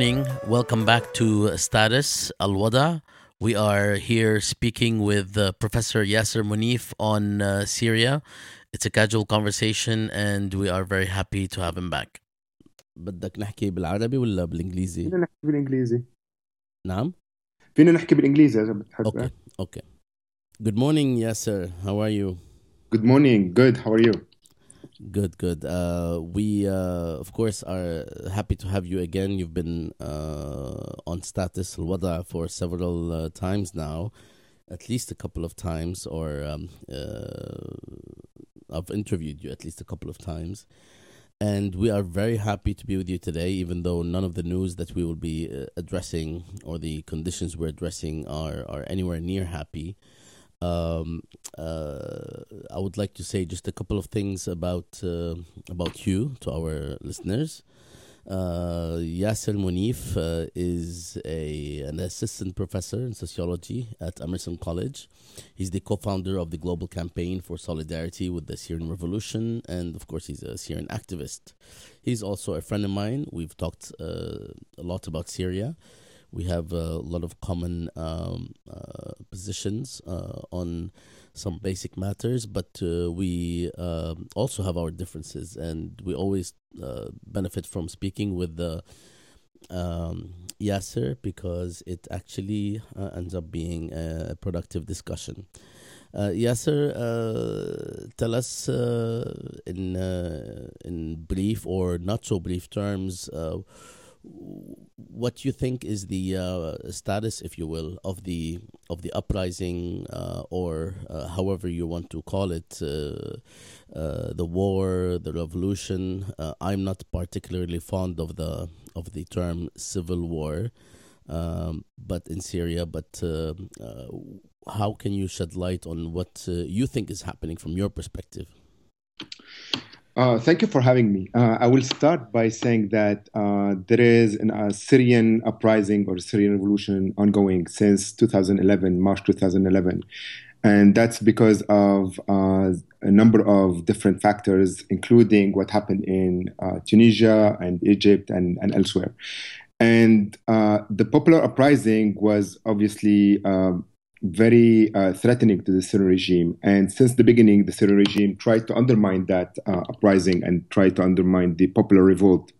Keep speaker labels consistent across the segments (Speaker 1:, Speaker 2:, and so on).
Speaker 1: morning. Welcome back to Status Al Wada. We are here speaking with uh, Professor Yasser Munif on uh, Syria. It's a casual conversation, and we are very happy to have him back.
Speaker 2: بدك نحكي بالعربي ولا بالانجليزي؟
Speaker 3: فينا نحكي بالانجليزي
Speaker 2: نعم؟
Speaker 3: فينا نحكي بالانجليزي اذا بتحب
Speaker 2: Okay, okay. Good morning, Yasser. How are you?
Speaker 3: Good morning good how are you
Speaker 2: Good, good. Uh, we, uh, of course, are happy to have you again. You've been uh, on status Al Wada for several uh, times now, at least a couple of times, or um, uh, I've interviewed you at least a couple of times. And we are very happy to be with you today, even though none of the news that we will be uh, addressing or the conditions we're addressing are, are anywhere near happy. Um, uh, I would like to say just a couple of things about uh, about you to our listeners. Uh, Yasser Munif uh, is a an assistant professor in sociology at Emerson College. He's the co-founder of the Global Campaign for Solidarity with the Syrian Revolution, and of course, he's a Syrian activist. He's also a friend of mine. We've talked uh, a lot about Syria. We have a lot of common um, uh, positions uh, on some basic matters, but uh, we um, also have our differences, and we always benefit from speaking with the um, Yasser because it actually uh, ends up being a productive discussion. Uh, Yasser, uh, tell us in in brief or not so brief terms what you think is the uh, status, if you will, of the of the uprising, uh, or uh, however you want to call it, uh, uh, the war, the revolution. Uh, I'm not particularly fond of the of the term civil war, um, but in Syria. But how can you shed light on what you think is happening from your perspective?
Speaker 3: Uh, thank you for having me. Uh, I will start by saying that uh, there is a Syrian uprising or Syrian revolution ongoing since 2011 March 2011 and that's because of uh, a number of different factors including what happened in uh, Tunisia and Egypt and, and elsewhere. And uh, the popular uprising was obviously um, very uh, threatening to the Syrian regime. And since the beginning, the Syrian regime tried to undermine that uh, uprising and tried to undermine the popular revolt.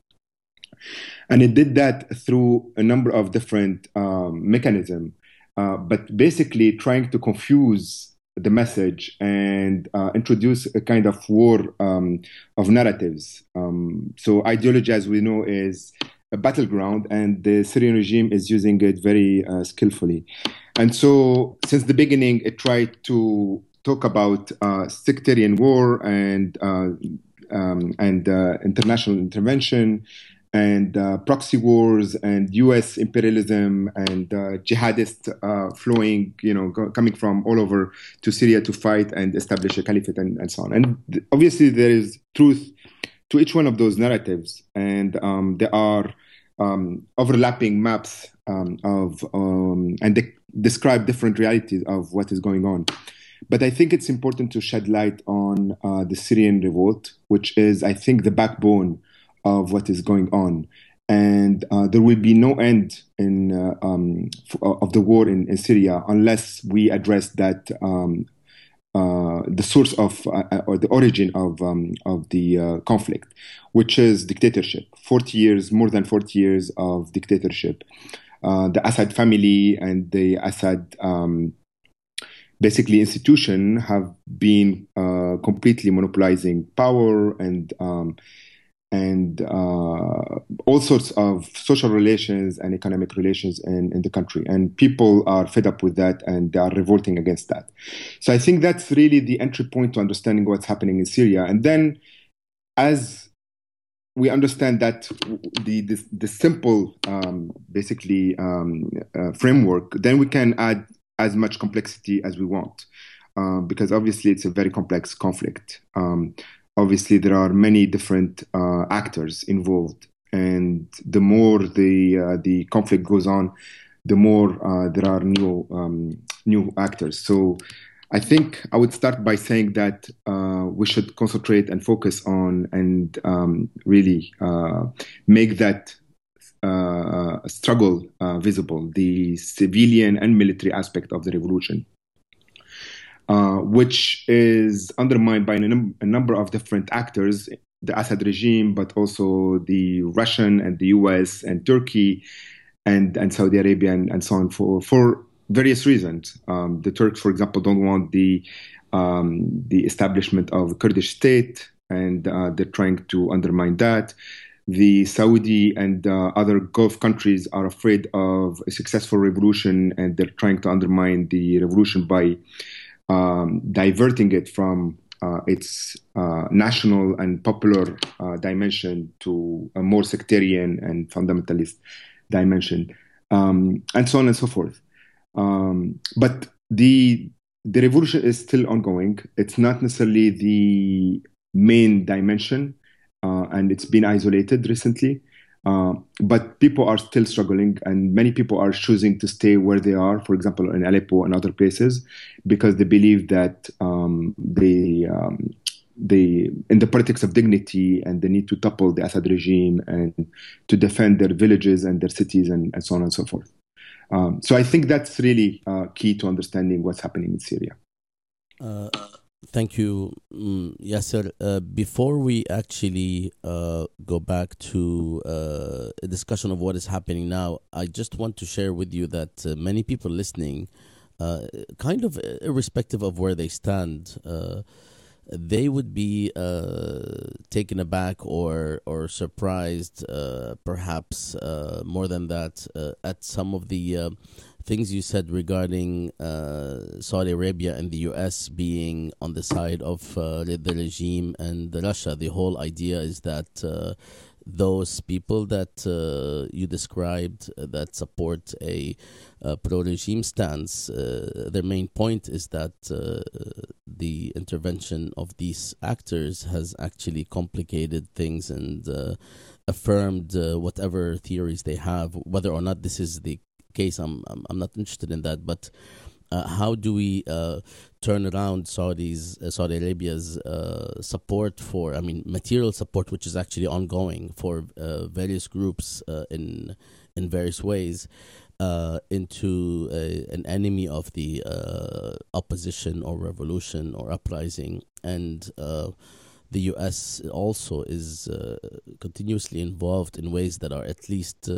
Speaker 3: And it did that through a number of different um, mechanisms, uh, but basically trying to confuse the message and uh, introduce a kind of war um, of narratives. Um, so ideology, as we know, is battleground, and the Syrian regime is using it very uh, skillfully. And so, since the beginning, it tried to talk about uh, sectarian war and uh, um, and international intervention and uh, proxy wars and U.S. imperialism and uh, jihadists uh, flowing, you know, go, coming from all over to Syria to fight and establish a caliphate and, and so on. And th- obviously, there is truth to each one of those narratives, and um, there are um, overlapping maps um, of um, and de- describe different realities of what is going on. But I think it's important to shed light on uh, the Syrian revolt, which is, I think, the backbone of what is going on. And uh, there will be no end in uh, um, f- of the war in, in Syria unless we address that um, uh, the source of uh, or the origin of um, of the uh, conflict, which is dictatorship. Forty years, more than forty years of dictatorship. Uh, the Assad family and the Assad um, basically institution have been uh, completely monopolizing power and um, and uh, all sorts of social relations and economic relations in, in the country. And people are fed up with that and they are revolting against that. So I think that's really the entry point to understanding what's happening in Syria. And then as we understand that the the, the simple um, basically um, uh, framework, then we can add as much complexity as we want, um, because obviously it's a very complex conflict. Um, obviously, there are many different uh, actors involved, and the more the uh, the conflict goes on, the more uh, there are new um, new actors. So. I think I would start by saying that uh, we should concentrate and focus on and um, really uh, make that uh, struggle uh, visible, the civilian and military aspect of the revolution, uh, which is undermined by a, num- a, number of different actors, the Assad regime, but also the Russian and the US and Turkey and, and Saudi Arabia and, and so on for, for various reasons. Um, the Turks, for example, don't want the um, the establishment of a Kurdish state, and uh, they're trying to undermine that. The Saudi and uh, other Gulf countries are afraid of a successful revolution, and they're trying to undermine the revolution by um, diverting it from uh, its uh, national and popular uh, dimension to a more sectarian and fundamentalist dimension, um, and so on and so forth. Um, but the the revolution is still ongoing. It's not necessarily the main dimension, uh, and it's been isolated recently. Uh, but people are still struggling, and many people are choosing to stay where they are, for example, in Aleppo and other places, because they believe that um, they, um, they, in the politics of dignity, and they need to topple the Assad regime and to defend their villages and their cities, and, and so on and so forth. Um, so I think that's really uh, key to understanding what's happening in Syria.
Speaker 2: Uh, thank you, mm, Yasser. Uh, before we actually uh, go back to uh, a discussion of what is happening now, I just want to share with you that uh, many people listening, kind of irrespective of where they stand, they would be uh, taken aback or or surprised, uh, perhaps uh, more than that, uh, at some of the uh, things you said regarding uh, Saudi Arabia and the U.S. being on the side of the regime and Russia. The whole idea is that those people that uh, you described uh, that support a, a pro-regime stance, uh, their main point is that uh, the intervention of these actors has actually complicated things and uh, affirmed uh, whatever theories they have. Whether or not this is the case, I'm I'm, I'm not interested in that, but uh, how do we uh, turn around Saudi's uh, Saudi Arabia's uh, support for I mean material support which is actually ongoing for uh, various groups uh, in in various ways into a, an enemy of the opposition or revolution or uprising and the U.S. also is continuously involved in ways that are at least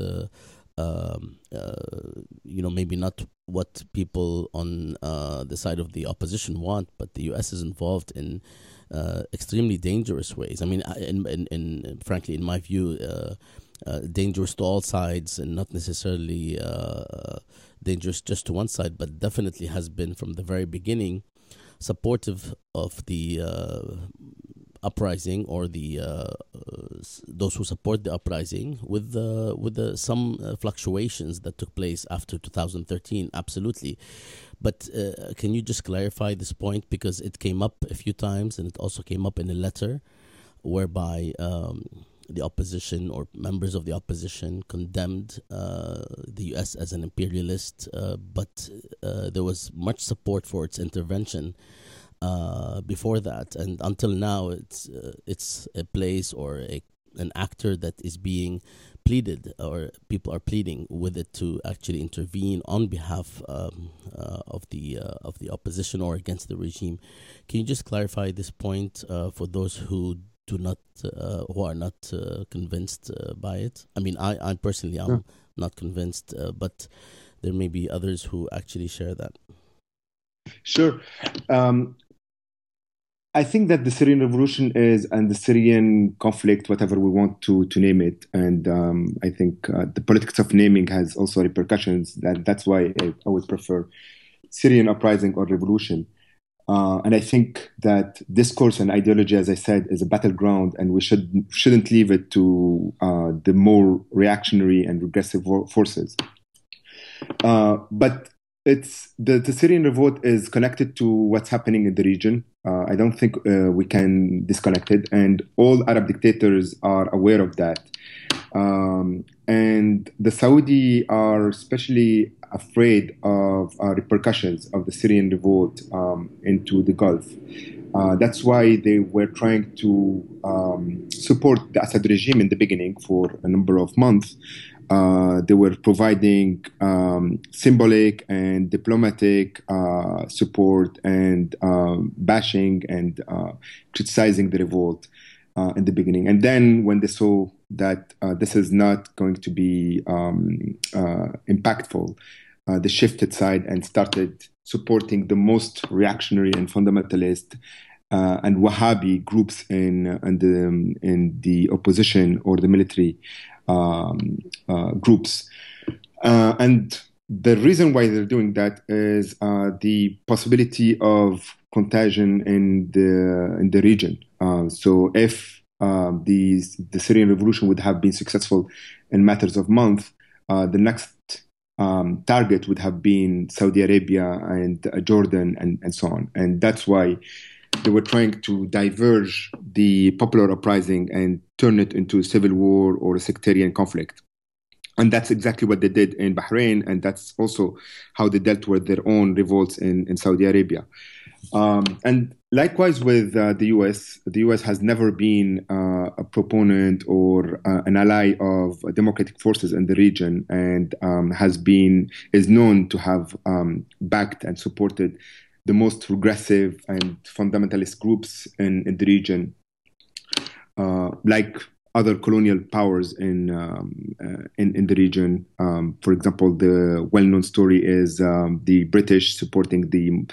Speaker 2: um, uh, you know, maybe not what people on uh, the side of the opposition want, but the U.S. is involved in uh, extremely dangerous ways. I mean, in, in, in frankly, in my view, uh, uh, dangerous to all sides, and not necessarily uh, dangerous just to one side, but definitely has been from the very beginning supportive of the uprising or the uh, uh, those who support the uprising with the with the some uh, fluctuations that took place after 2013 absolutely. But uh, can you just clarify this point? Because it came up a few times and it also came up in a letter whereby um, the opposition or members of the opposition condemned uh, the US as an imperialist uh, but there was much support for its intervention uh, before that, and until now, it's uh, it's a place or a an actor that is being pleaded or people are pleading with it to actually intervene on behalf um, uh, of the uh, of the opposition or against the regime. Can you just clarify this point uh, for those who do not uh, who are not uh, convinced uh, by it? I mean, I I personally am yeah. not convinced, but there may be others who actually share that.
Speaker 3: Sure. Um, I think that the Syrian revolution is, and the Syrian conflict, whatever we want to to name it, and um, I think uh, the politics of naming has also repercussions. That that's why I, I would prefer Syrian uprising or revolution. Uh, and I think that discourse and ideology, as I said, is a battleground, and we should shouldn't leave it to uh, the more reactionary and regressive forces. Uh, but it's the, the Syrian revolt is connected to what's happening in the region. Uh, I don't think uh, we can disconnect it, and all Arab dictators are aware of that. Um, and the Saudi are especially afraid of uh, repercussions of the Syrian revolt um, into the Gulf. Uh, that's why they were trying to um, support the Assad regime in the beginning for a number of months Uh, they were providing um, symbolic and diplomatic uh, support and um, bashing and uh, criticizing the revolt uh, in the beginning. And then when they saw that uh, this is not going to be um, impactful, they shifted side and started supporting the most reactionary and fundamentalist uh, and Wahhabi groups in in the, in the opposition or the military um, uh, groups. Uh, and the reason why they're doing that is uh, the possibility of contagion in the in the region. So if the the Syrian revolution would have been successful in matters of months, the next um, target would have been Saudi Arabia and uh, Jordan and, and so on. And that's why they were trying to diverge the popular uprising and turn it into a civil war or a sectarian conflict. And that's exactly what they did in Bahrain, and that's also how they dealt with their own revolts in, in Saudi Arabia. Um, and likewise with uh, the US, the US has never been uh, a proponent or uh, an ally of democratic forces in the region, and um, has been is known to have um, backed and supported the most progressive and fundamentalist groups in, in the region, like other colonial powers in um, uh, in, in the region. Um, for example, the well-known story is um, the British supporting the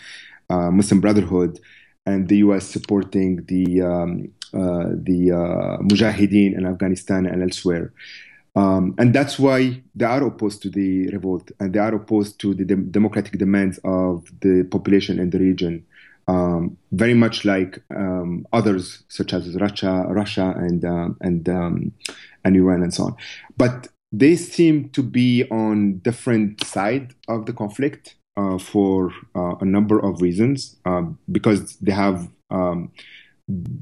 Speaker 3: uh, Muslim Brotherhood and the U.S. supporting the um, uh, the uh, Mujahideen in Afghanistan and elsewhere. Um, and that's why they are opposed to the revolt and they are opposed to the de- democratic demands of the population in the region. Um, very much like um, others, such as Russia, Russia, and uh, and um, and Iran, and so on. But they seem to be on different side of the conflict uh, for uh, a number of reasons, um, because they have um,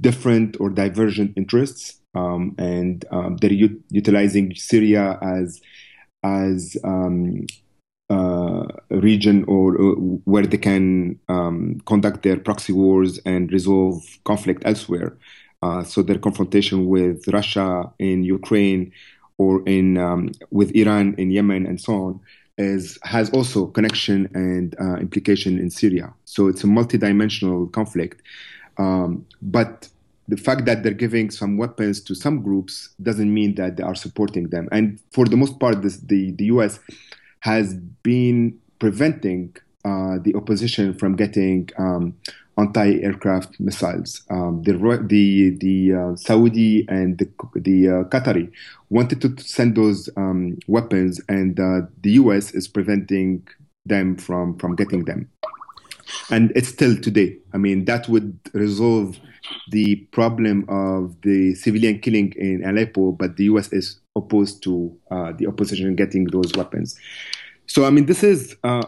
Speaker 3: different or divergent interests um, and um, they're u- utilizing Syria as as um, uh, region or uh, where they can um, conduct their proxy wars and resolve conflict elsewhere. Uh, so their confrontation with Russia in Ukraine or in um, with Iran in Yemen and so on is has also connection and uh, implication in Syria. So it's a multidimensional conflict. Um, but the fact that they're giving some weapons to some groups doesn't mean that they are supporting them. And for the most part, this, the, the US has been preventing uh, the opposition from getting um, anti-aircraft missiles. Um, the the the uh, Saudi and the, the uh, Qatari wanted to send those um, weapons, and uh, the U.S. is preventing them from from getting them. And it's still today. I mean, that would resolve the problem of the civilian killing in Aleppo, but the US is opposed to uh, the opposition getting those weapons. So, I mean, this is uh,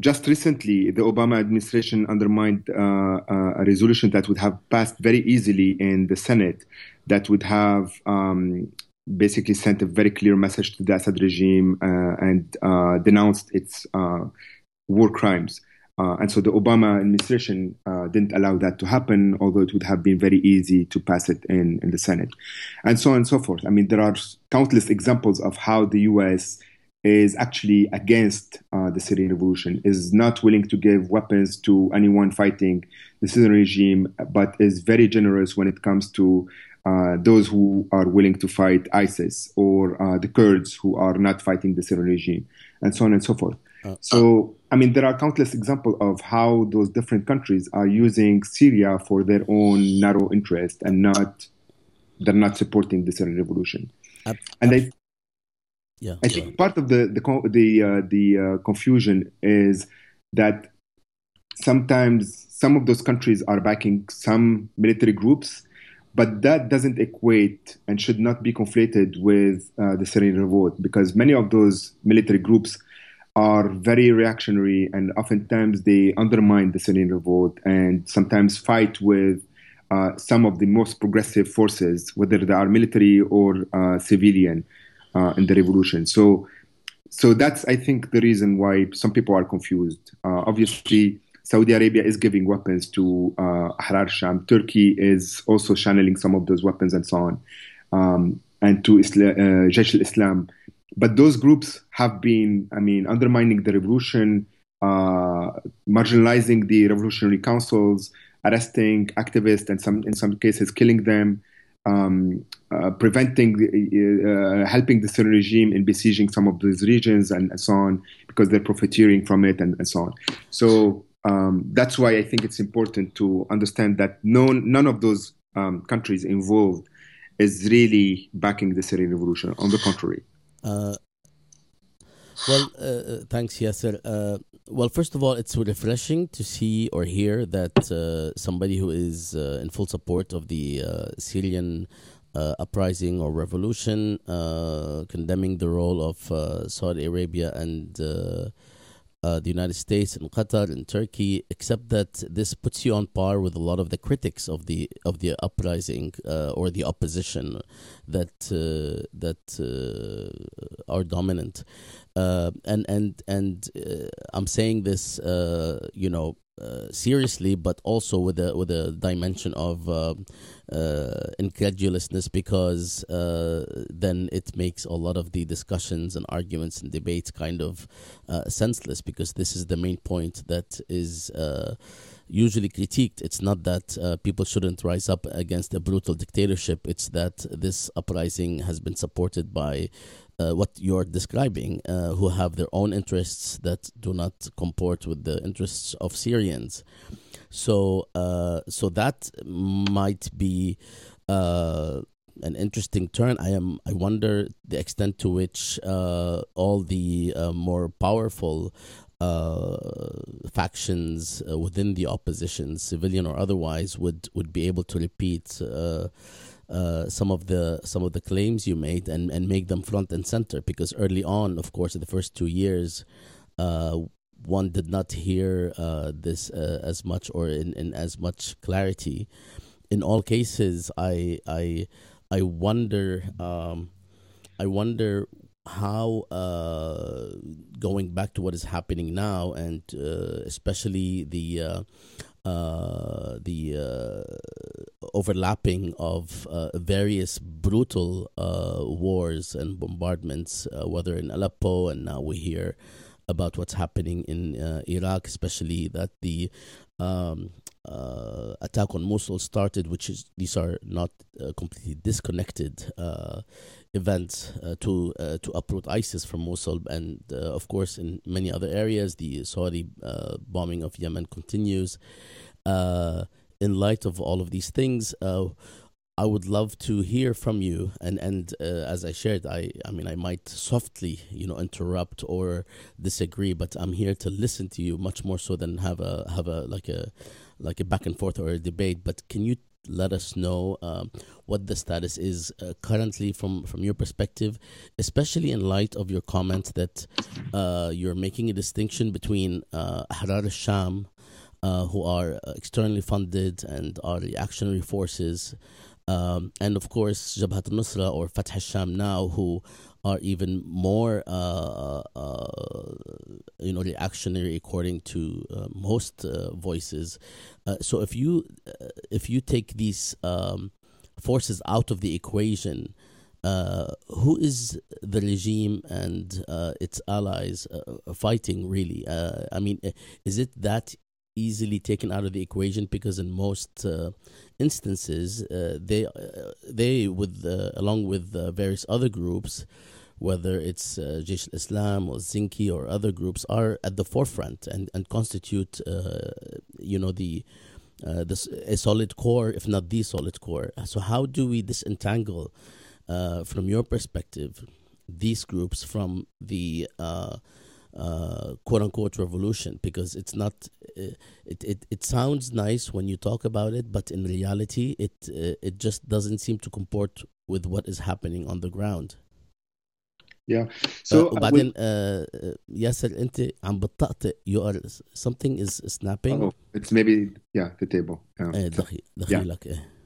Speaker 3: just recently the Obama administration undermined uh, uh a resolution that would have passed very easily in the Senate that would have um, basically sent a very clear message to the Assad regime uh, and uh, denounced its war crimes. Uh, and so the Obama administration uh, didn't allow that to happen, although it would have been very easy to pass it in, in the Senate, and so on and so forth. I mean, there are countless examples of how the US is actually against uh, the Syrian revolution, is not willing to give weapons to anyone fighting the Syrian regime, but is very generous when it comes to uh, those who are willing to fight ISIS or uh, the Kurds who are not fighting the Syrian regime, and so on and so forth. Uh, so, I mean, there are countless examples of how those different countries are using Syria for their own narrow interest and not they're not supporting the Syrian revolution. Uh, and I, yeah, I think part of the the the uh, the uh, confusion is that sometimes some of those countries are backing some military groups, but that doesn't equate and should not be conflated with uh, the Syrian revolt because many of those military groups are very reactionary and oftentimes they undermine the Syrian revolt and sometimes fight with uh, some of the most progressive forces, whether they are military or uh, civilian, uh, in the revolution. So, so that's I think the reason why some people are confused. Uh, obviously, Saudi Arabia is giving weapons to uh, Ahrar Sham. Turkey is also channeling some of those weapons and so on, um, and to Isla- uh, Jaish al-Islam but those groups have been, I mean, undermining the revolution, uh, marginalizing the revolutionary councils, arresting activists, and some in some cases killing them. Um, uh, preventing, uh, helping the Syrian regime in besieging some of these regions and, and so on, because they're profiteering from it and, and so on. So um, that's why I think it's important to understand that no, none of those um, countries involved is really backing the Syrian revolution. On the contrary.
Speaker 2: Uh, well, uh, uh, thanks, Yasser. Uh, well, first of all, it's refreshing to see or hear that uh, somebody who is uh, in full support of the Syrian uprising or revolution, condemning the role of Saudi Arabia and uh, the United States and Qatar and Turkey, except that this puts you on par with a lot of the critics of the of the uprising uh, or the opposition that uh, that uh, are dominant. Uh, and and and uh, I'm saying this, you know, seriously, but also with a with a dimension of uh, uh, incredulousness, because uh, then it makes a lot of the discussions and arguments and debates kind of uh, senseless. Because this is the main point that is usually critiqued. It's not that people shouldn't rise up against a brutal dictatorship. It's that this uprising has been supported by uh, what you're describing, uh, who have their own interests that do not comport with the interests of Syrians. So, uh, so that might be uh, an interesting turn. I am. I wonder the extent to which uh, all the uh, more powerful factions within the opposition, civilian or otherwise, would would be able to repeat uh, some of the some of the claims you made and, and make them front and center because early on, of course, in the first two years, uh, one did not hear uh, this uh, as much or in, in as much clarity. In all cases, I I I wonder um, I wonder how uh, going back to what is happening now and especially the uh, the uh, overlapping of uh, various brutal uh, wars and bombardments, uh, whether in Aleppo and now we hear about what's happening in uh, Iraq, especially that the um, attack on Mosul started, which is these are not completely disconnected events uh, to uh, to uproot ISIS from Mosul, and uh, of course in many other areas, the Saudi bombing of Yemen continues. in light of all of these things, I would love to hear from you, and and as I shared, I I mean I might softly you know interrupt or disagree, but I'm here to listen to you much more so than have a have a like a like a back and forth or a debate. But can you let us know um, what the status is uh, currently from, from your perspective, especially in light of your comments that uh, you're making a distinction between uh, Ahrar al-Sham, uh, who are externally funded and are reactionary forces, um, and of course Jabhat al-Nusra or Fatah al-Sham now, who are even more, uh, uh, you know, reactionary according to uh, most uh, voices. Uh, so if you uh, if you take these um, forces out of the equation, who is the regime and its allies fighting really? I mean, is it that easily taken out of the equation because in most uh, instances uh, they uh, they with along with various other groups whether it's uh, al-Islam or Zinki or other groups, are at the forefront and, and constitute, uh, you know, the uh, this, a solid core, if not the solid core. So how do we disentangle, uh, from your perspective, these groups from the uh, uh, quote unquote revolution? Because it's not, uh, it, it, it sounds nice when you talk about it, but in reality, it, uh, it just doesn't seem to comport with what is happening on the ground.
Speaker 3: Yeah. So
Speaker 2: uh, وبعدين uh, ياسر انت عم بتطقطق you are something is snapping.
Speaker 3: Oh, it's maybe yeah the table.
Speaker 2: Um, ايه دخيلك ايه.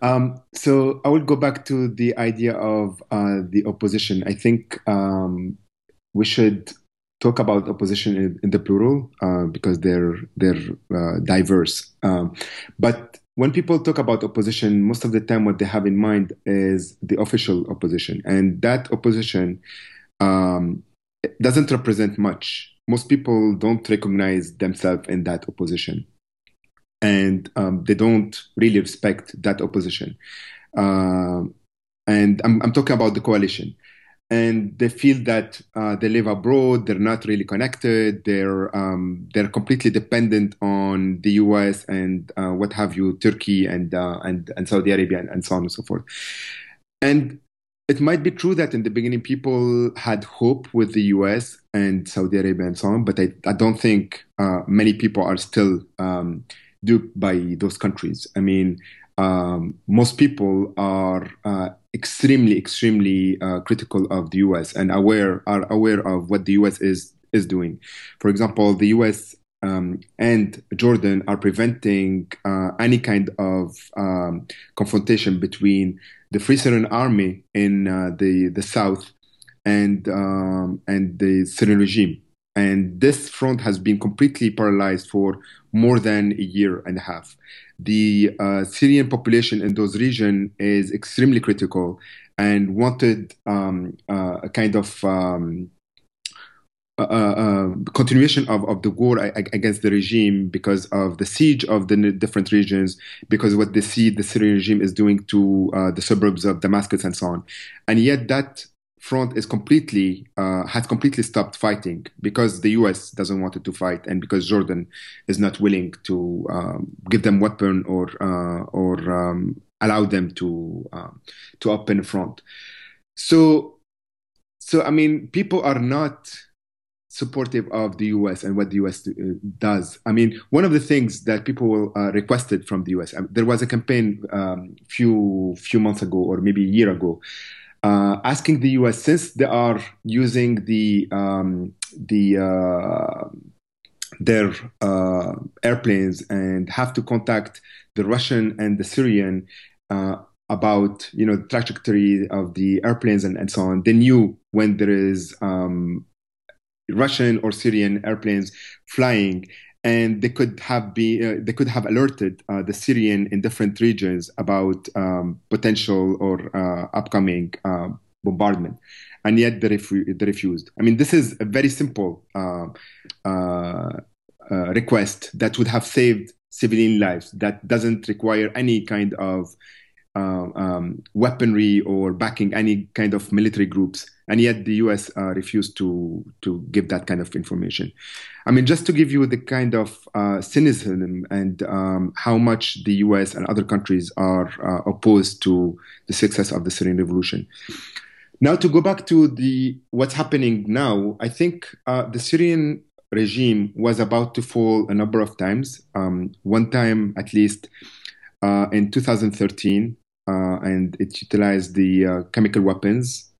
Speaker 3: Um, so I will go back to the idea of uh, the opposition. I think um, we should talk about opposition in, in the plural uh, because they're they're uh, diverse. Um, but when people talk about opposition, most of the time what they have in mind is the official opposition, and that opposition um, doesn't represent much. Most people don't recognize themselves in that opposition, and um, they don't really respect that opposition. Uh, and I'm, I'm talking about the coalition and they feel that uh, they live abroad. They're not really connected. They're um, they're completely dependent on the U.S. and uh, what have you, Turkey and uh, and and Saudi Arabia and, and, so on and so forth. And it might be true that in the beginning people had hope with the U.S. and Saudi Arabia and so on, but I, I don't think uh, many people are still um, duped by those countries. I mean, um, most people are uh, extremely, extremely uh, critical of the U.S. and aware are aware of what the U.S. is is doing. For example, the U.S. Um, and Jordan are preventing uh, any kind of um, confrontation between the Free Syrian Army in uh, the the south and um, and the Syrian regime. And this front has been completely paralyzed for more than a year and a half the uh, Syrian population in those regions is extremely critical and wanted um, uh, a kind of um, uh, continuation of, of the war against the regime because of the siege of the different regions, because what they see the Syrian regime is doing to uh, the suburbs of Damascus and so on. And yet that front is completely uh, has completely stopped fighting because the U.S. doesn't want it to fight, and because Jordan is not willing to um, give them weapon or uh, or um, allow them to uh, to open front. So, so I mean, people are not supportive of the U.S. and what the U.S. Uh, does. I mean, one of the things that people uh, requested from the U.S. Um, there was a campaign um, few few months ago, or maybe a year ago, uh, asking the U.S. since they are using the um, the uh, their uh, airplanes and have to contact the Russian and the Syrian uh, about you know the trajectory of the airplanes and, and so on. They knew when there is um, Russian or Syrian airplanes flying, and they could have be uh, they could have alerted uh, the Syrian in different regions about um, potential or uh, upcoming uh, bombardment, and yet they, refu- they, refused. I mean, this is a very simple uh, uh, request that would have saved civilian lives. That doesn't require any kind of um, weaponry or backing any kind of military groups and yet the US uh, refused to to give that kind of information. I mean, just to give you the kind of uh, cynicism and um, how much the US and other countries are uh, opposed to the success of the Syrian revolution. Now, to go back to the what's happening now, I think uh, the Syrian regime was about to fall a number of times. Um, one time, at least, uh, in 2013, uh, and it utilized the chemical weapons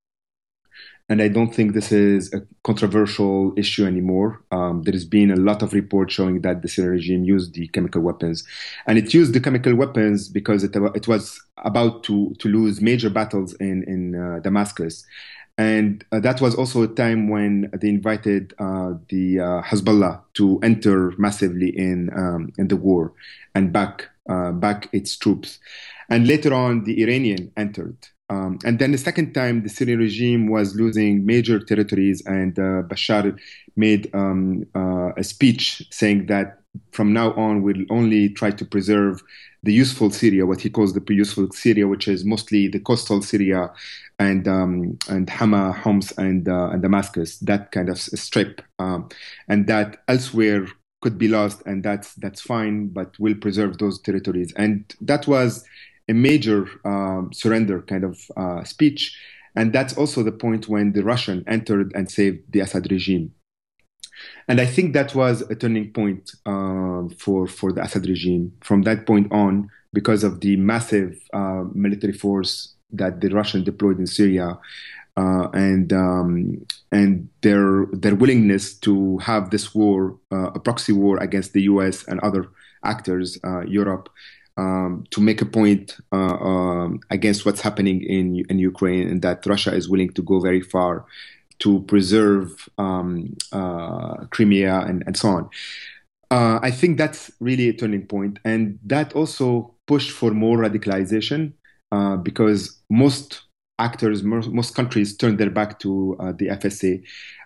Speaker 3: and I don't think this is a controversial issue anymore. Um, there has been a lot of reports showing that the Syrian regime used the chemical weapons, and it used the chemical weapons because it, it was about to to lose major battles in in uh, Damascus, and uh, that was also a time when they invited uh, the uh, Hezbollah to enter massively in um, in the war and back uh, back its troops, and later on the Iranian entered. Um, and then the second time, the Syrian regime was losing major territories, and uh, Bashar made um, uh, a speech saying that from now on we'll only try to preserve the useful Syria, what he calls the pre-useful Syria, which is mostly the coastal Syria and um, and Hama, Homs, and uh, and Damascus, that kind of strip, um, and that elsewhere could be lost, and that's that's fine, but we'll preserve those territories, and that was a major um, surrender kind of uh, speech. And that's also the point when the Russian entered and saved the Assad regime. And I think that was a turning point uh, for, for the Assad regime from that point on because of the massive uh, military force that the Russian deployed in Syria uh, and um, and their their willingness to have this war, uh, a proxy war against the U.S. and other actors, uh, Europe, um, to make a point uh, um, against what's happening in in Ukraine, and that Russia is willing to go very far to preserve um, uh, Crimea and, and so on. Uh, I think that's really a turning point, and that also pushed for more radicalization uh, because most actors, most, countries turned their back to uh, the FSA.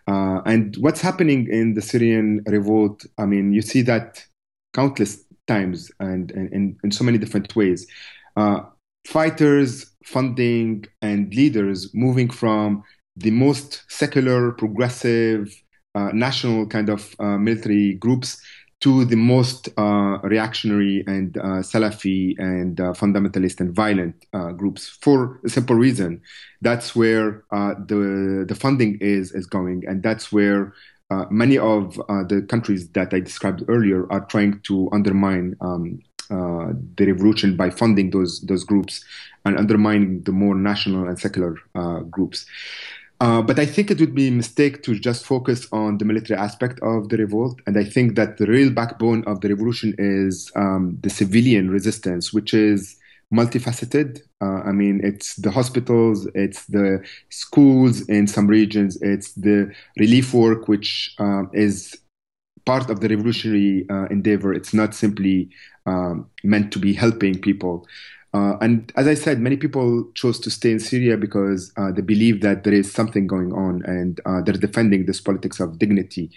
Speaker 3: Uh, and what's happening in the Syrian revolt? I mean, you see that countless times and, in so many different ways. Uh, fighters, funding, and leaders moving from the most secular, progressive, uh, national kind of uh, military groups to the most uh, reactionary and uh, Salafi and uh, fundamentalist and violent groups for a simple reason. That's where the the funding is is going, and that's where uh, many of the countries that I described earlier are trying to undermine um, the revolution by funding those those groups and undermining the more national and secular groups. Uh, but I think it would be a mistake to just focus on the military aspect of the revolt. And I think that the real backbone of the revolution is um, the civilian resistance, which is multifaceted. Uh, I mean, it's the hospitals, it's the schools in some regions, it's the relief work, which uh, is part of the revolutionary uh, endeavor. It's not simply um, meant to be helping people. Uh, and as I said, many people chose to stay in Syria because uh, they believe that there is something going on and uh, they're defending this politics of dignity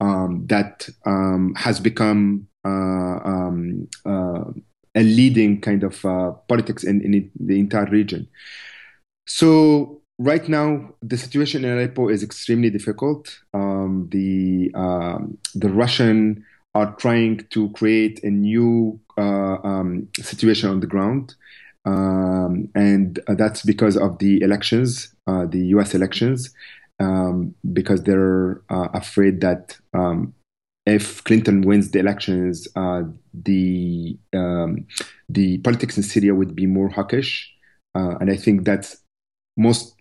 Speaker 3: um, that um, has become uh, um, uh, a leading kind of uh, politics in, in, the entire region. So, right now, the situation in Aleppo is extremely difficult. Um, the, um, the Russian are trying to create a new uh, um, situation on the ground. Um, and that's because of the elections, uh, the US elections, um, because they're uh, afraid that um, if Clinton wins the elections, uh, the um, the politics in Syria would be more hawkish, uh, and I think that's most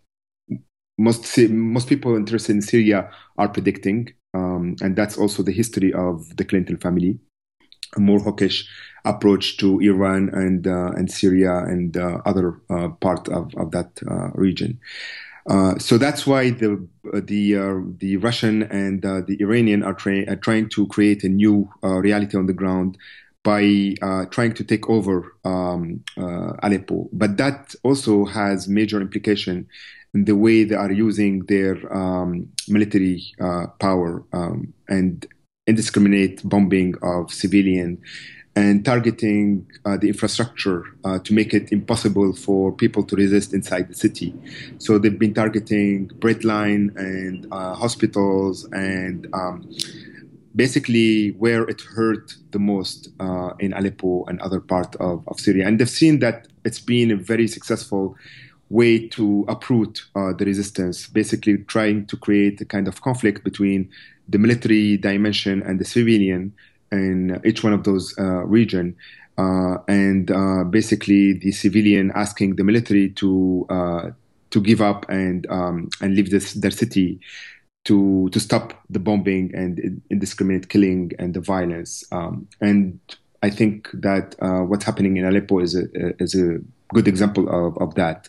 Speaker 3: most most people interested in Syria are predicting. Um, and that's also the history of the Clinton family, a more hawkish approach to Iran and uh, and Syria and uh, other uh, part of, of that uh, region. Uh, so that's why the the uh, the Russian and the Iranian are, tra- are, trying to create a new reality on the ground by trying to take over um, Aleppo. But that also has major implication in the way they are using their um, military uh, power um, and indiscriminate bombing of civilian and targeting uh, the infrastructure uh, to make it impossible for people to resist inside the city. So they've been targeting bread line and uh, hospitals and um, basically where it hurt the most uh, in Aleppo and other parts of, of Syria. And they've seen that it's been a very successful way to uproot uh, the resistance, basically trying to create a kind of conflict between the military dimension and the civilian in each one of those uh, region. Uh, and uh, basically, the civilian asking the military to uh, to give up and um, and leave this, their city to to stop the bombing and indiscriminate killing and the violence. Um, and I think that uh, what's happening in Aleppo is a is a good example of, of that.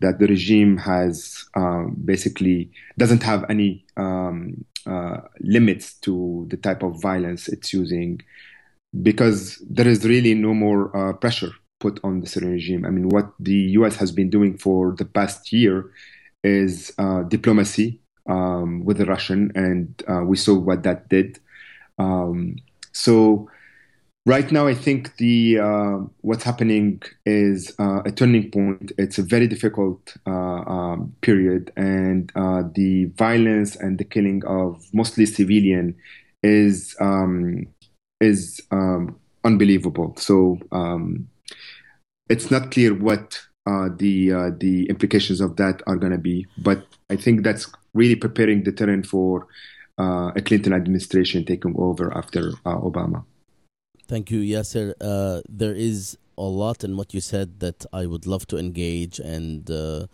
Speaker 3: That the regime has um, basically doesn't have any um, uh, limits to the type of violence it's using because there is really no more uh, pressure put on the Syrian regime. I mean, what the US has been doing for the past year is uh, diplomacy um, with the Russian, and uh, we saw what that did. Um, so right now i think the uh, what's happening is uh, a turning point. It's a very difficult uh, um, period. And uh, the violence and the killing of mostly civilian is um, is um, unbelievable. So um, it's not clear what uh, the uh, the implications of that are going to be. But i think that's really preparing the terrain for a clinton administration taking over after obama
Speaker 2: Thank you, Yasser. Uh, there is a lot in what you said that I would love to engage and uh,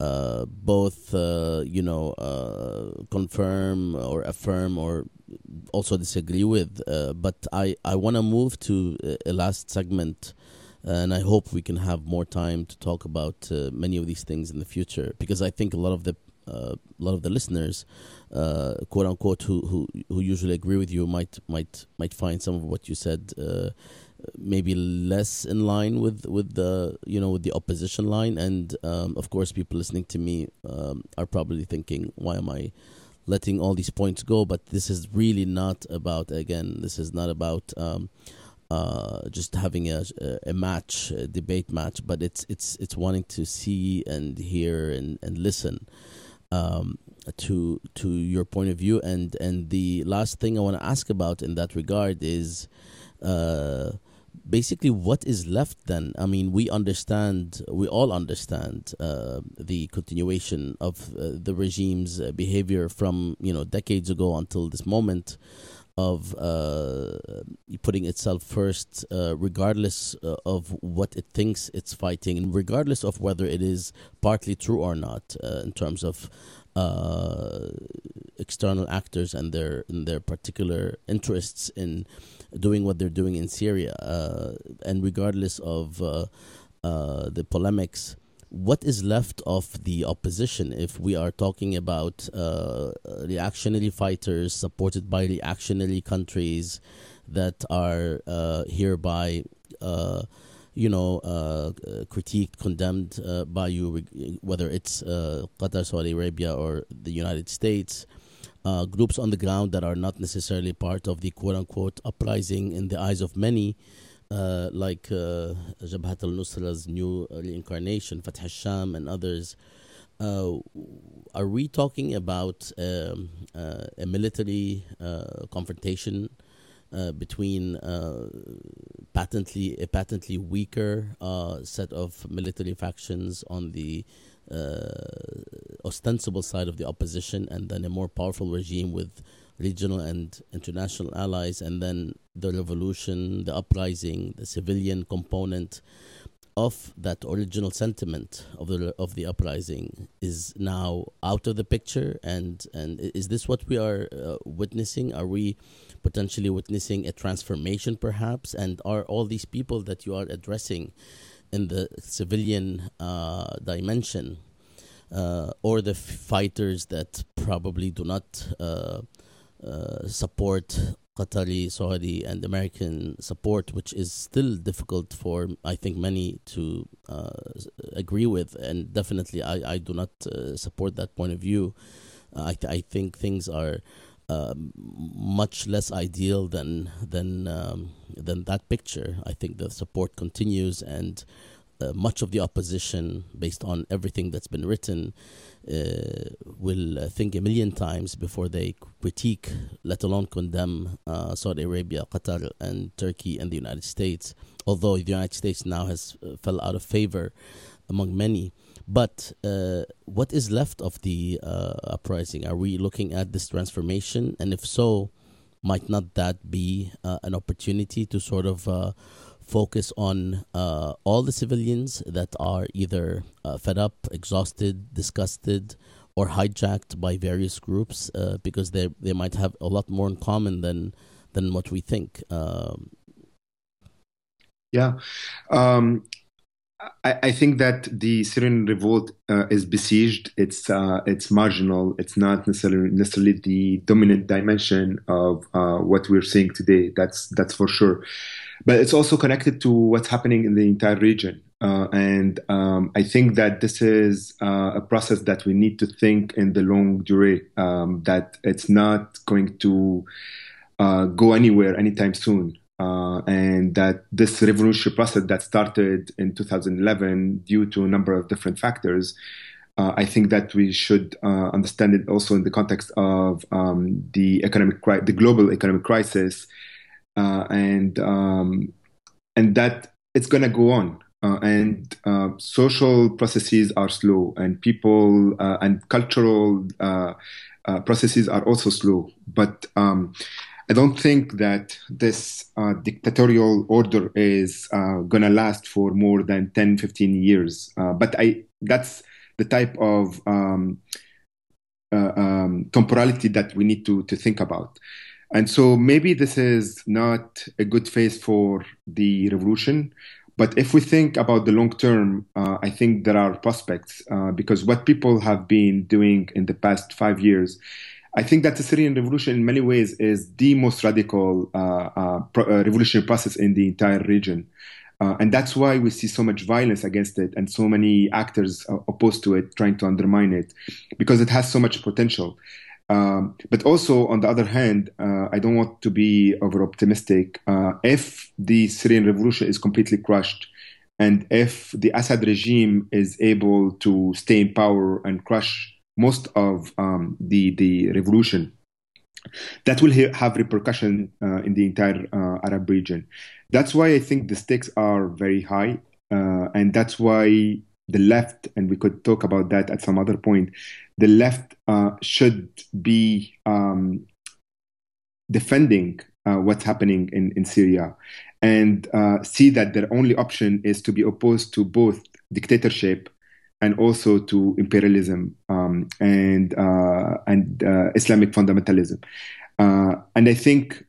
Speaker 2: uh, both, uh, you know, uh, confirm or affirm or also disagree with. Uh, but I, I want to move to a last segment, and I hope we can have more time to talk about many of these things in the future because I think a lot of the a lot of the listeners uh, quote unquote who, who who usually agree with you might might might find some of what you said uh, maybe less in line with with the you know with the opposition line. And um, of course people listening to me um, are probably thinking why am i letting all these points go? But this is really not about again this is not about um, uh, just having a, a match a debate match but it's it's it's wanting to see and hear and, and listen. Um, to to your point of view. And and the last thing i want to ask about in that regard is uh, basically what is left then? I mean we understand we all understand uh, the continuation of uh, the regime's behavior from you know decades ago until this moment of uh, putting itself first uh, regardless uh, of what it thinks it's fighting and regardless of whether it is partly true or not in terms of external actors and their and their particular interests in doing what they're doing in Syria. Uh, and regardless of uh, uh, the polemics, what is left of the opposition if we are talking about uh, reactionary fighters supported by reactionary countries that are uh, hereby uh, you know, uh, critiqued, condemned uh, by you, whether it's uh, Qatar, Saudi Arabia, or the United States groups on the ground that are not necessarily part of the quote unquote uprising in the eyes of many, uh, like uh, Jabhat al Nusra's new reincarnation, Fatah al-Sham, and others. Uh, are we talking about um, uh, a military uh, confrontation uh, between uh, patently a patently weaker set of military factions on the ostensible side of the opposition, and then a more powerful regime with regional and international allies, and then the revolution, the uprising, the civilian component of that original sentiment of the of the uprising is now out of the picture. And and is this what we are uh, witnessing? Are we potentially witnessing a transformation perhaps? And are all these people that you are addressing in the civilian uh, dimension, uh, or the fighters that probably do not uh, support Qatari, Saudi, and American support, which is still difficult for I think many to uh, agree with, and definitely I, I do not uh, support that point of view. I th- I think things are um, much less ideal than than um, than that picture. I think the support continues, and uh, much of the opposition, based on everything that's been written, uh, will uh, think a million times before they critique, let alone condemn uh, Saudi Arabia, Qatar, and Turkey and the United States. Although the United States now has uh, fell out of favor among many. But uh, what is left of the uh, uprising? Are we looking at this transformation? And if so, might not that be an opportunity to sort of focus on uh, all the civilians that are either uh, fed up, exhausted, disgusted, or hijacked by various groups because they they might have a lot more in common than than what we think. Um,
Speaker 3: yeah. Um, I, I, think that the Syrian revolt uh, is besieged. It's uh, it's marginal. It's not necessarily necessarily the dominant dimension of uh, what we're seeing today. That's that's for sure. But it's also connected to what's happening in the entire region. Uh, and um, I think that this is uh, a process that we need to think in the longue durée. Um, that it's not going to uh, go anywhere anytime soon uh, and that this revolutionary process that started in 2011 due to a number of different factors, uh, I think that we should uh, understand it also in the context of um, the economic, the global economic crisis, uh, and um, and that it's going to go on. Uh, and uh, social processes are slow, and people and cultural processes are also slow. But um, I don't think that this uh, dictatorial order is uh, going to last for more than 10, 15 years. Uh, but I, that's the type of um, uh, um, temporality that we need to, to think about. And so maybe this is not a good phase for the revolution. But if we think about the long term, uh, I think there are prospects uh, because what people have been doing in the past five years I think that the Syrian revolution, in many ways, is the most radical uh, uh, pro- uh, revolutionary process in the entire region. Uh, and that's why we see so much violence against it and so many actors opposed to it trying to undermine it because it has so much potential. Um, but also, on the other hand, uh, I don't want to be over optimistic. Uh, if the Syrian revolution is completely crushed, and if the Assad regime is able to stay in power and crush most of um, the the revolution, that will ha- have repercussion uh, in the entire uh, Arab region. That's why I think the stakes are very high, uh, and that's why the left, and we could talk about that at some other point. The left uh, should be um, defending uh, what's happening in, in Syria and uh, see that their only option is to be opposed to both dictatorship and also to imperialism um, and uh, and uh, Islamic fundamentalism. Uh, and I think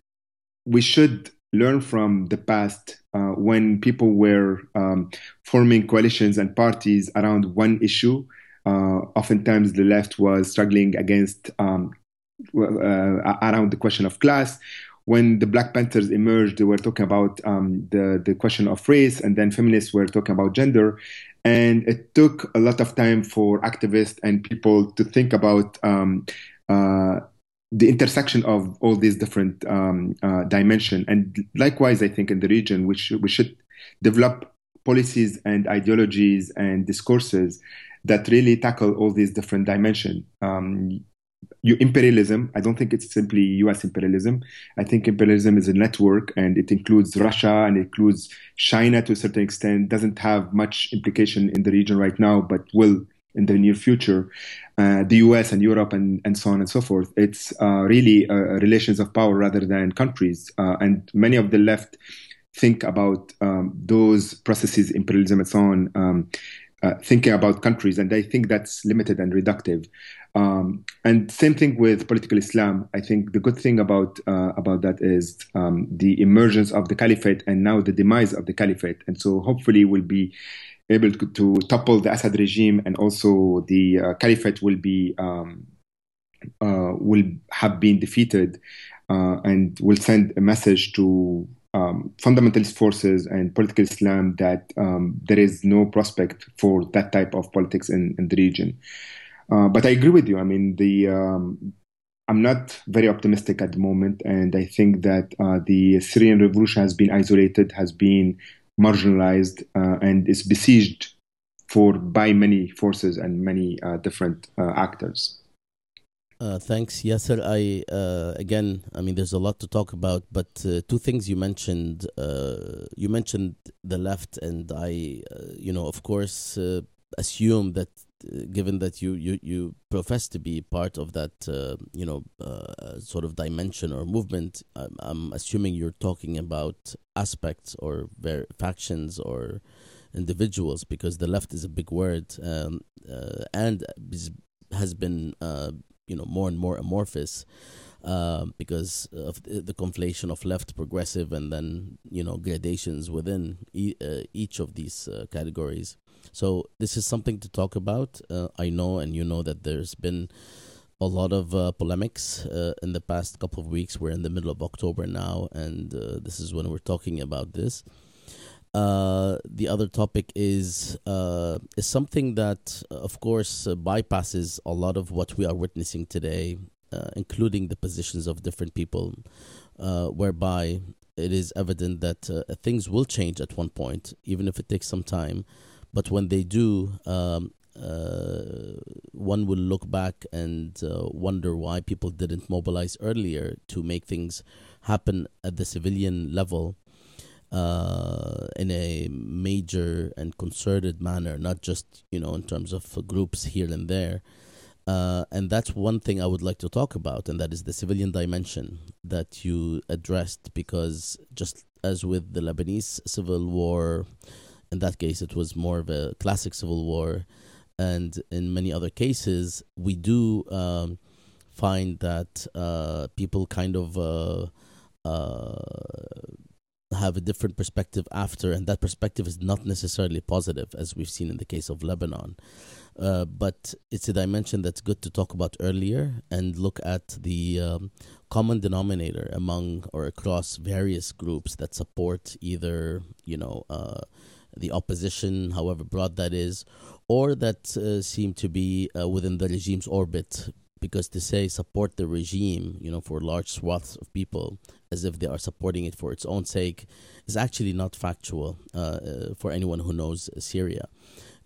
Speaker 3: we should learn from the past uh, when people were um, forming coalitions and parties around one issue. Uh, oftentimes, the left was struggling against um, around the question of class when the Black Panthers emerged, they were talking about um, the the question of race, and then feminists were talking about gender. And it took a lot of time for activists and people to think about um, uh, the intersection of all these different um, uh, dimensions. And likewise, I think in the region, we should, we should develop policies and ideologies and discourses that really tackle all these different dimensions. Um, you, imperialism, I don't think it's simply US imperialism. I think imperialism is a network and it includes Russia and it includes China to a certain extent, doesn't have much implication in the region right now, but will in the near future. Uh, the US and Europe and, and so on and so forth. It's uh, really uh, relations of power rather than countries. Uh, and many of the left think about um, those processes, imperialism and so on, um, uh, thinking about countries. And I think that's limited and reductive. Um, and same thing with political Islam. I think the good thing about uh, about that is um, the emergence of the caliphate and now the demise of the caliphate. And so hopefully we'll be able to, to topple the Assad regime, and also the uh, caliphate will be um, uh, will have been defeated, uh, and will send a message to um, fundamentalist forces and political Islam that um, there is no prospect for that type of politics in, in the region. Uh, but I agree with you. I mean, the um, I'm not very optimistic at the moment, and I think that uh, the Syrian revolution has been isolated, has been marginalized, uh, and is besieged for by many forces and many uh, different uh, actors.
Speaker 2: Uh, thanks, Yasser. I again, I mean, there's a lot to talk about, but two things you mentioned. you mentioned the left, and I, you know, of course, assume that given that you, you, you profess to be part of that uh, you know uh, sort of dimension or movement, I'm, I'm, assuming you're talking about aspects or ver- factions or individuals because the left is a big word um, uh, and has been uh, you know more and more amorphous. Uh, because of the conflation of left, progressive, and then you know gradations within e- uh, each of these categories. So this is something to talk about. Uh, I know, and you know that there's been a lot of uh, polemics uh, in the past couple of weeks. We're in the middle of October now, and uh, this is when we're talking about this. Uh, the other topic is uh, is something that, of course, bypasses a lot of what we are witnessing today, including the positions of different people, whereby it is evident that things will change at one point, even if it takes some time. But when they do, um, uh, one will look back and uh, wonder why people didn't mobilize earlier to make things happen at the civilian level uh, in a major and concerted manner, not just you know in terms of groups here and there. Uh, and that's one thing I would like to talk about, and that is the civilian dimension that you addressed. Because just as with the Lebanese civil war, in that case, it was more of a classic civil war. And in many other cases, we do um, find that uh, people kind of uh, uh, have a different perspective after, and that perspective is not necessarily positive, as we've seen in the case of Lebanon. Uh, but it's a dimension that's good to talk about earlier and look at the um, common denominator among or across various groups that support either, you know, uh, the opposition, however broad that is, or that uh, seem to be uh, within the regime's orbit. Because to say support the regime, you know, for large swaths of people, as if they are supporting it for its own sake, is actually not factual uh, uh, for anyone who knows Syria.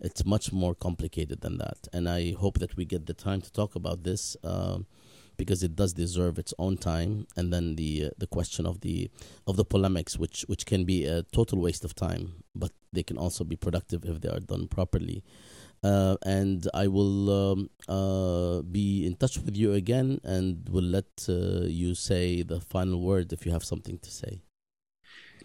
Speaker 2: It's much more complicated than that, and I hope that we get the time to talk about this. Um, because it does deserve its own time. And then the uh, the question of the of the polemics, which which can be a total waste of time, but they can also be productive if they are done properly. Uh, and I will um, uh, be in touch with you again, and will let uh, you say the final word if you have something to say.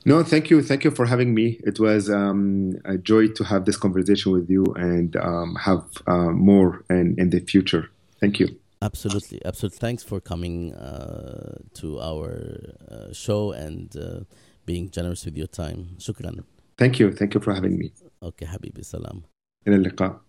Speaker 3: No, thank you. Thank you for having me. It was um, a joy to have this conversation with you and um, have uh, more in, in the future. Thank you.
Speaker 2: Absolutely, absolutely. Thanks for coming uh, to our uh, show and uh, being generous with your time. Shukran.
Speaker 3: Thank you. Thank you for having me.
Speaker 2: Okay, Habibi. Salam.
Speaker 3: إلى اللقاء.